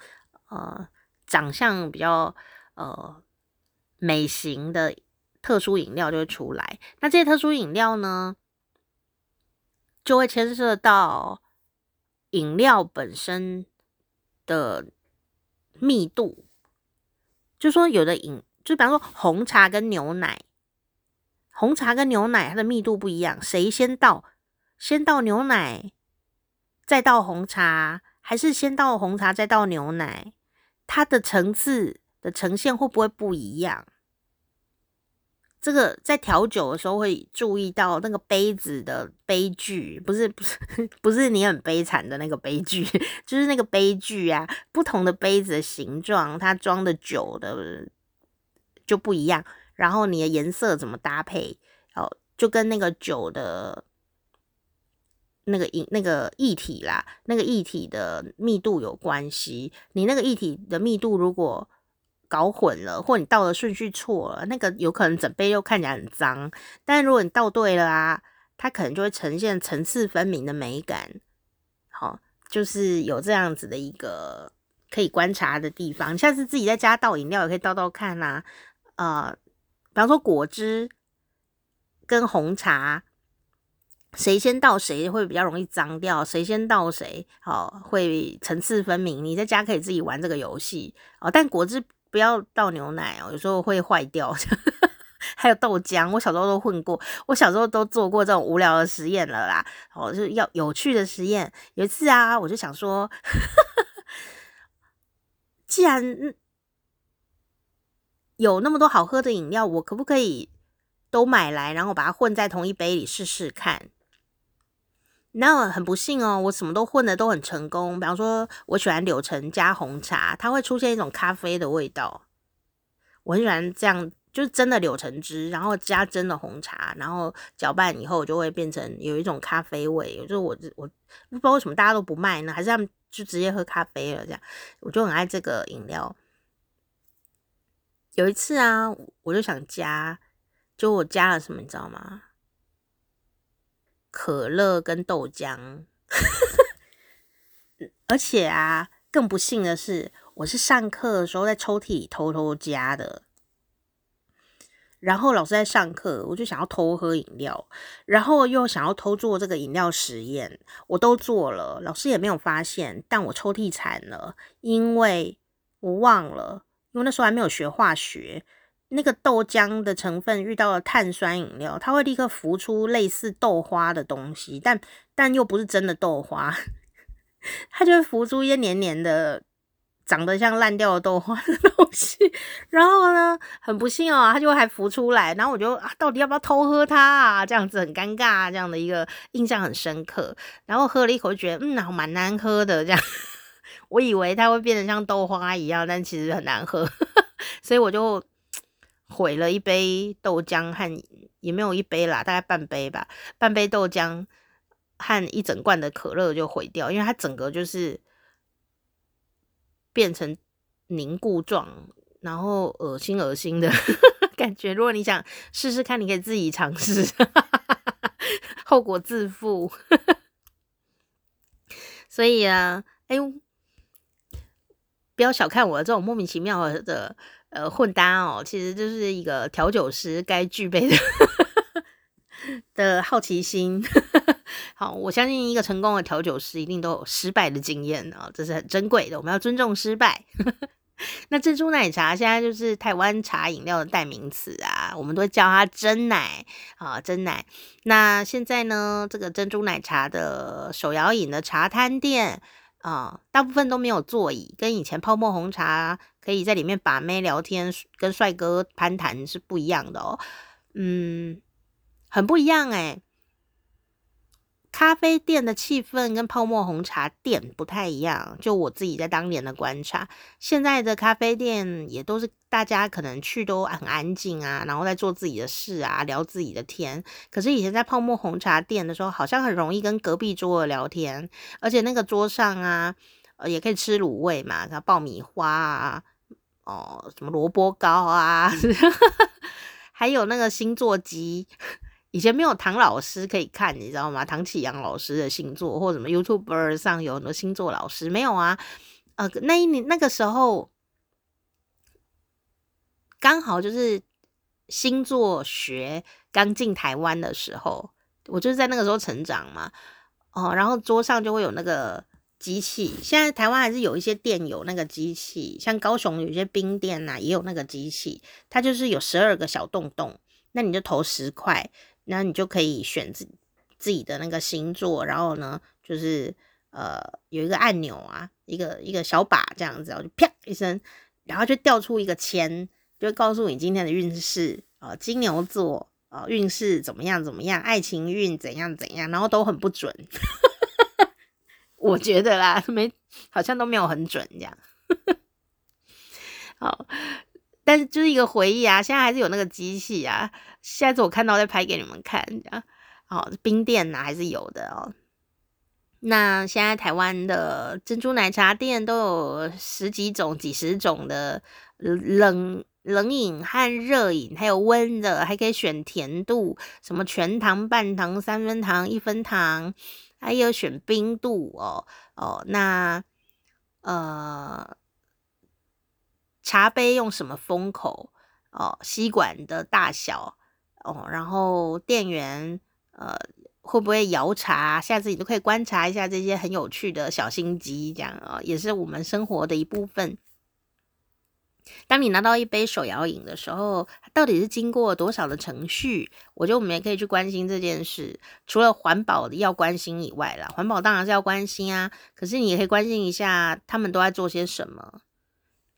呃长相比较呃美型的特殊饮料就会出来。那这些特殊饮料呢，就会牵涉到饮料本身的密度。就说有的饮，就比方说红茶跟牛奶，红茶跟牛奶它的密度不一样，谁先倒？先倒牛奶，再倒红茶，还是先倒红茶再倒牛奶？它的层次的呈现会不会不一样？这个在调酒的时候会注意到那个杯子的杯具，不是不是 不是你很悲惨的那个杯具，就是那个杯具啊，不同的杯子的形状，它装的酒的就不一样。然后你的颜色怎么搭配，哦，就跟那个酒的那个液那个液体啦，那个液体的密度有关系。你那个液体的密度如果搞混了，或你倒的顺序错了，那个有可能整杯又看起来很脏。但如果你倒对了啊，它可能就会呈现层次分明的美感。好，就是有这样子的一个可以观察的地方。下次自己在家倒饮料也可以倒倒看啊。呃，比方说果汁跟红茶，谁先倒谁会比较容易脏掉，谁先倒谁好会层次分明。你在家可以自己玩这个游戏哦。但果汁。不要倒牛奶哦，有时候会坏掉。还有豆浆，我小时候都混过，我小时候都做过这种无聊的实验了啦。哦，就是要有趣的实验。有一次啊，我就想说，既然有那么多好喝的饮料，我可不可以都买来，然后把它混在同一杯里试试看？那很不幸哦，我什么都混的都很成功。比方说，我喜欢柳橙加红茶，它会出现一种咖啡的味道。我很喜欢这样，就是真的柳橙汁，然后加真的红茶，然后搅拌以后就会变成有一种咖啡味。就是我我不知道为什么大家都不卖呢？还是他们就直接喝咖啡了？这样我就很爱这个饮料。有一次啊，我就想加，就我加了什么，你知道吗？可乐跟豆浆，而且啊，更不幸的是，我是上课的时候在抽屉里偷偷加的。然后老师在上课，我就想要偷喝饮料，然后又想要偷做这个饮料实验，我都做了，老师也没有发现，但我抽屉惨了，因为我忘了，因为那时候还没有学化学。那个豆浆的成分遇到了碳酸饮料，它会立刻浮出类似豆花的东西，但但又不是真的豆花，它就会浮出一些黏黏的。长得像烂掉的豆花的东西，然后呢，很不幸哦，它就还浮出来，然后我就啊，到底要不要偷喝它啊？这样子很尴尬，这样的一个印象很深刻。然后喝了一口，觉得嗯，蛮难喝的。这样，我以为它会变得像豆花一样，但其实很难喝，所以我就毁了一杯豆浆和也没有一杯啦，大概半杯吧，半杯豆浆和一整罐的可乐就毁掉，因为它整个就是。变成凝固状，然后恶心恶心的 感觉。如果你想试试看，你可以自己尝试，后果自负。所以啊，哎呦，不要小看我这种莫名其妙的呃混搭哦，其实就是一个调酒师该具备的 的好奇心。好，我相信一个成功的调酒师一定都有失败的经验啊，这是很珍贵的。我们要尊重失败。那珍珠奶茶现在就是台湾茶饮料的代名词啊，我们都叫它珍奶啊，珍奶。那现在呢，这个珍珠奶茶的手摇饮的茶摊店啊，大部分都没有座椅，跟以前泡沫红茶可以在里面把妹聊天、跟帅哥攀谈是不一样的哦。嗯，很不一样哎、咖啡店的气氛跟泡沫红茶店不太一样，就我自己在当年的观察，现在的咖啡店也都是大家可能去都很安静啊，然后在做自己的事啊，聊自己的天。可是以前在泡沫红茶店的时候，好像很容易跟隔壁桌的聊天，而且那个桌上啊，呃，也可以吃卤味嘛，然后爆米花啊，哦，什么萝卜糕啊，还有那个星座机。以前没有唐老师可以看，你知道吗？唐启阳老师的星座，或者什么 YouTube 上有很多星座老师，没有啊。呃，那一年那个时候，刚好就是星座学刚进台湾的时候，我就是在那个时候成长嘛。哦，然后桌上就会有那个机器。现在台湾还是有一些店有那个机器，像高雄有些冰店呐、啊，也有那个机器，它就是有十二个小洞洞，那你就投十块。那你就可以选自自己的那个星座，然后呢，就是呃有一个按钮啊，一个一个小把这样子，然后就啪一声，然后就掉出一个签，就告诉你今天的运势啊、金牛座啊、运势怎么样怎么样，爱情运怎样怎样，然后都很不准，我觉得啦，没好像都没有很准这样，好。但是就是一个回忆啊，现在还是有那个机器啊，下次我看到再拍给你们看，这样，哦，冰店呐、还是有的哦。那现在台湾的珍珠奶茶店都有十几种、几十种的冷冷饮和热饮，还有温的，还可以选甜度，什么全糖、半糖、三分糖、一分糖，还有选冰度哦哦，那呃。茶杯用什么封口哦？吸管的大小哦，然后店员呃会不会摇茶？下次你都可以观察一下这些很有趣的小心机，这样啊、哦，也是我们生活的一部分。当你拿到一杯手摇饮的时候，到底是经过多少的程序？我觉得我们也可以去关心这件事。除了环保的要关心以外啦，环保当然是要关心啊，可是你也可以关心一下他们都在做些什么。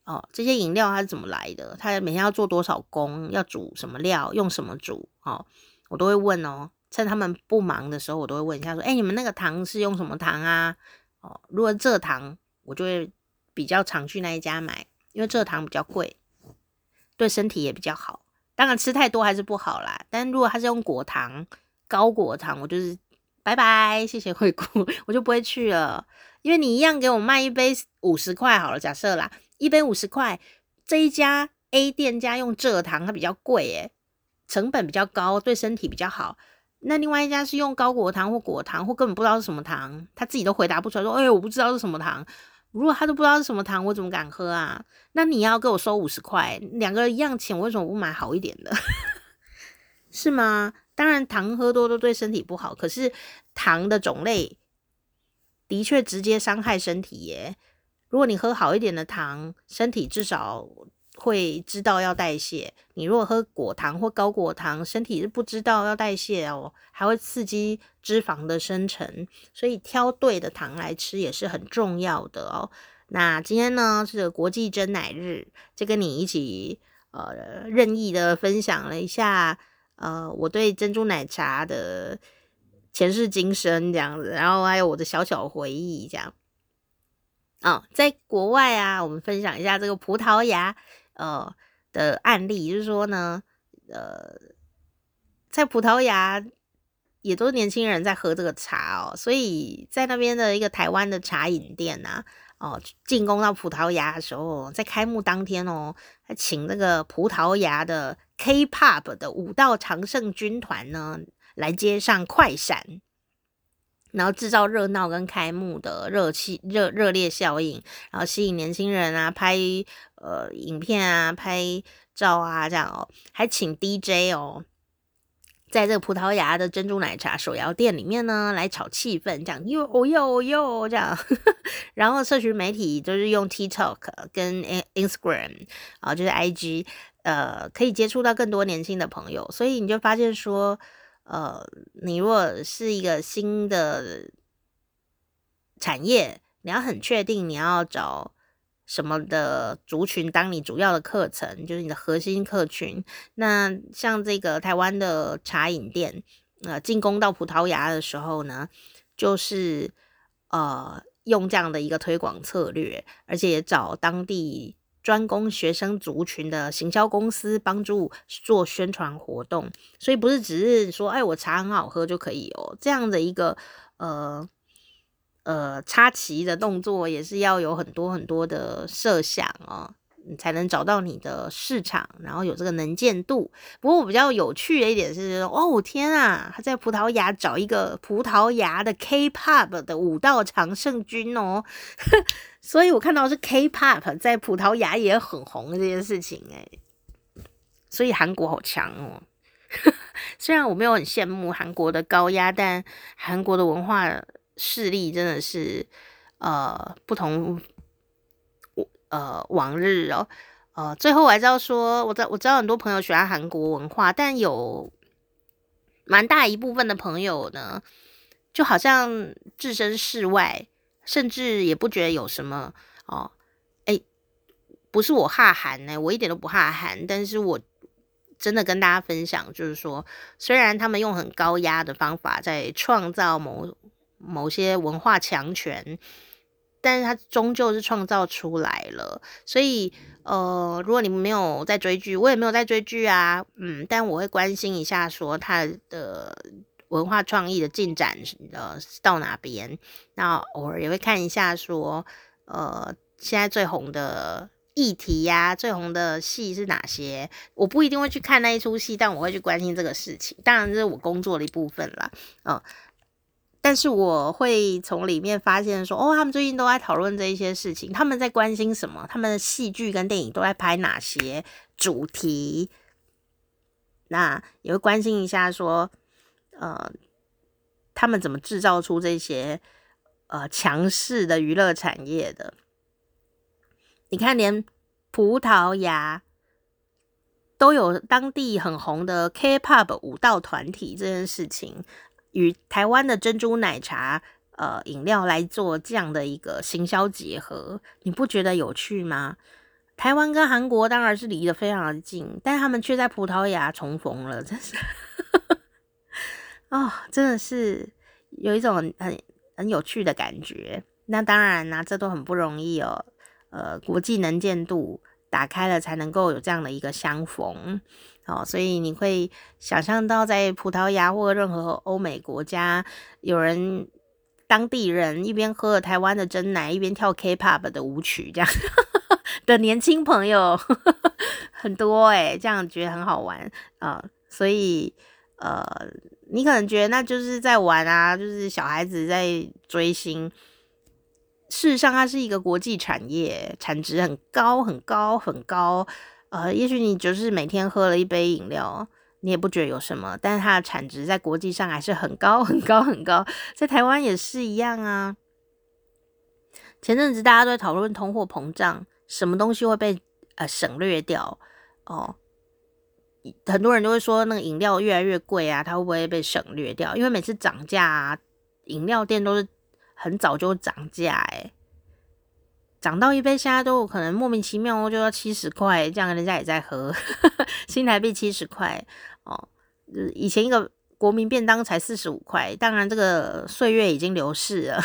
哦，这些饮料它是怎么来的？它每天要做多少工？要煮什么料？用什么煮？哦，我都会问哦。趁他们不忙的时候，我都会问一下，说：“哎，你们那个糖是用什么糖啊？”哦，如果蔗糖，我就会比较常去那一家买，因为蔗糖比较贵，对身体也比较好。当然吃太多还是不好啦。但如果它是用果糖、高果糖，我就是拜拜，谢谢惠顾，我就不会去了。因为你一样给我卖一杯五十块好了，假设啦。一杯五十块，这一家 A 店家用蔗糖，它比较贵诶，成本比较高，对身体比较好。那另外一家是用高果糖或果糖，或根本不知道是什么糖，他自己都回答不出来，说：“哎，我不知道是什么糖。”如果他都不知道是什么糖，我怎么敢喝啊？那你要给我收五十块，两个人一样钱，我为什么不买好一点的？是吗？当然，糖喝多都对身体不好，可是糖的种类的确直接伤害身体耶。如果你喝好一点的糖，身体至少会知道要代谢。你如果喝果糖或高果糖，身体是不知道要代谢哦，还会刺激脂肪的生成。所以挑对的糖来吃也是很重要的哦。那今天呢是国际珍奶日，就跟你一起呃任意的分享了一下呃我对珍珠奶茶的前世今生这样子，然后还有我的小小回忆这样。哦，在国外啊，我们分享一下这个葡萄牙呃的案例，就是说呢，呃，在葡萄牙也都是年轻人在喝这个茶哦，所以在那边的一个台湾的茶饮店呐、哦，进攻到葡萄牙的时候，在开幕当天哦，还请那个葡萄牙的 K-pop 的五道常胜军团呢来街上快闪。然后制造热闹跟开幕的热气热热烈效应，然后吸引年轻人啊拍呃影片啊拍照啊这样哦，还请 DJ 哦，在这个葡萄牙的珍珠奶茶手摇店里面呢来炒气氛，这样哟哟哟这样，然后社群媒体就是用 TikTok 跟 Instagram 啊，就是 IG 呃可以接触到更多年轻的朋友，所以你就发现说。呃，你如果是一个新的产业，你要很确定你要找什么的族群当你主要的课程，就是你的核心客群。那像这个台湾的茶饮店，呃，进攻到葡萄牙的时候呢，就是呃用这样的一个推广策略，而且也找当地。专攻学生族群的行销公司帮助做宣传活动，所以不是只是说，哎，我茶很好喝就可以哦。这样的一个呃呃插旗的动作，也是要有很多很多的设想哦。你才能找到你的市场，然后有这个能见度。不过我比较有趣的一点是，哦天啊，他在葡萄牙找一个葡萄牙的 K-pop 的舞蹈常胜军哦，所以我看到是 K-pop 在葡萄牙也很红这件事情哎，所以韩国好强哦。虽然我没有很羡慕韩国的高压，但韩国的文化势力真的是呃不同。呃，往日哦，呃，最后我还知道说，我知道我知道很多朋友喜欢韩国文化，但有蛮大一部分的朋友呢，就好像置身事外，甚至也不觉得有什么哦。哎，不是我哈韩呢，我一点都不哈韩，但是我真的跟大家分享，就是说，虽然他们用很高压的方法在创造某某些文化强权。但是它终究是创造出来了，所以呃，如果你没有在追剧，我也没有在追剧啊，嗯，但我会关心一下，说它的文化创意的进展呃到哪边，那偶尔也会看一下说，呃，现在最红的议题呀、最红的戏是哪些？我不一定会去看那一出戏，但我会去关心这个事情，当然这是我工作的一部分啦，嗯、但是我会从里面发现说，哦，他们最近都在讨论这一些事情，他们在关心什么？他们的戏剧跟电影都在拍哪些主题？那也会关心一下说，呃，他们怎么制造出这些呃强势的娱乐产业的？你看，连葡萄牙都有当地很红的 K-pop 舞蹈团体这件事情。与台湾的珍珠奶茶呃饮料来做这样的一个行销结合，你不觉得有趣吗？台湾跟韩国当然是离得非常的近，但他们却在葡萄牙重逢了，真是哦，真的是有一种很很，有趣的感觉。那当然啦、啊，这都很不容易哦。呃，国际能见度打开了，才能够有这样的一个相逢。哦，所以你会想象到在葡萄牙或任何欧美国家，有人当地人一边喝了台湾的真奶，一边跳 K-pop 的舞曲，这样 的年轻朋友 很多诶，这样觉得很好玩啊，所以呃，你可能觉得那就是在玩啊，就是小孩子在追星。事实上，它是一个国际产业，产值很高，很高，很高。呃，也许你就是每天喝了一杯饮料，你也不觉得有什么，但是它的产值在国际上还是很高 很高很高，在台湾也是一样啊。前阵子大家都在讨论通货膨胀，什么东西会被呃省略掉哦。很多人都会说那个饮料越来越贵啊，它会不会被省略掉？因为每次涨价啊，饮料店都是很早就涨价，哎，涨到一杯现在都有可能莫名其妙就要七十块，这样人家也在喝，新台币七十块哦。以前一个国民便当才四十五块，当然这个岁月已经流逝了，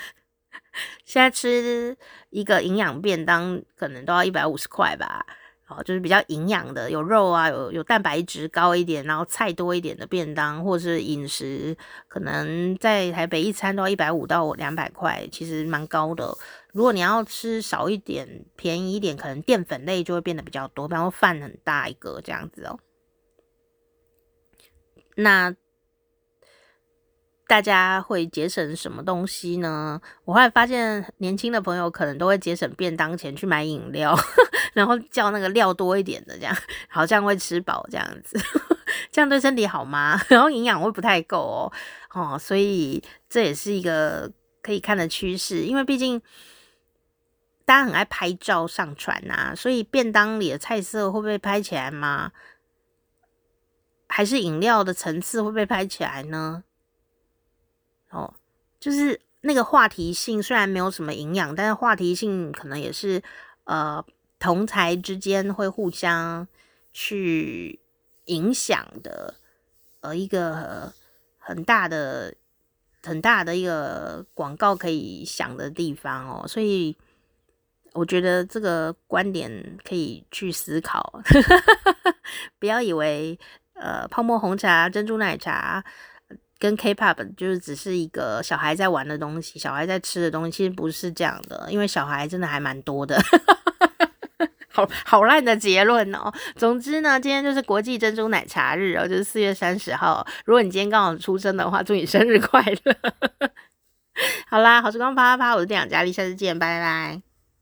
现在吃一个营养便当可能都要一百五十块吧。哦，就是比较营养的，有肉啊，有有蛋白质高一点，然后菜多一点的便当，或是饮食，可能在台北一餐都要一百五到两百块，其实蛮高的。如果你要吃少一点、便宜一点，可能淀粉类就会变得比较多，比方说饭很大一个这样子哦。那大家会节省什么东西呢？我后来发现，年轻的朋友可能都会节省便当钱去买饮料。然后叫那个料多一点的，这样好像会吃饱这样子，这样对身体好吗？然后营养会不太够哦，哦，所以这也是一个可以看的趋势，因为毕竟大家很爱拍照上传呐，所以便当里的菜色会被拍起来吗？还是饮料的层次会被拍起来呢？就是那个话题性虽然没有什么营养，但是话题性可能也是呃。同才之间会互相去影响的，呃，一个很大的、很大的一个广告可以想的地方哦，所以我觉得这个观点可以去思考，不要以为呃泡沫红茶、珍珠奶茶跟 K-pop 就是只是一个小孩在玩的东西，小孩在吃的东西，其实不是这样的，因为小孩真的还蛮多的。好好烂的结论哦。总之呢，今天就是国际珍珠奶茶日哦，就是四月三十号。如果你今天刚好出生的话，祝你生日快乐。好啦，好时光啪啪啪，我是店长佳丽，下次见，拜拜。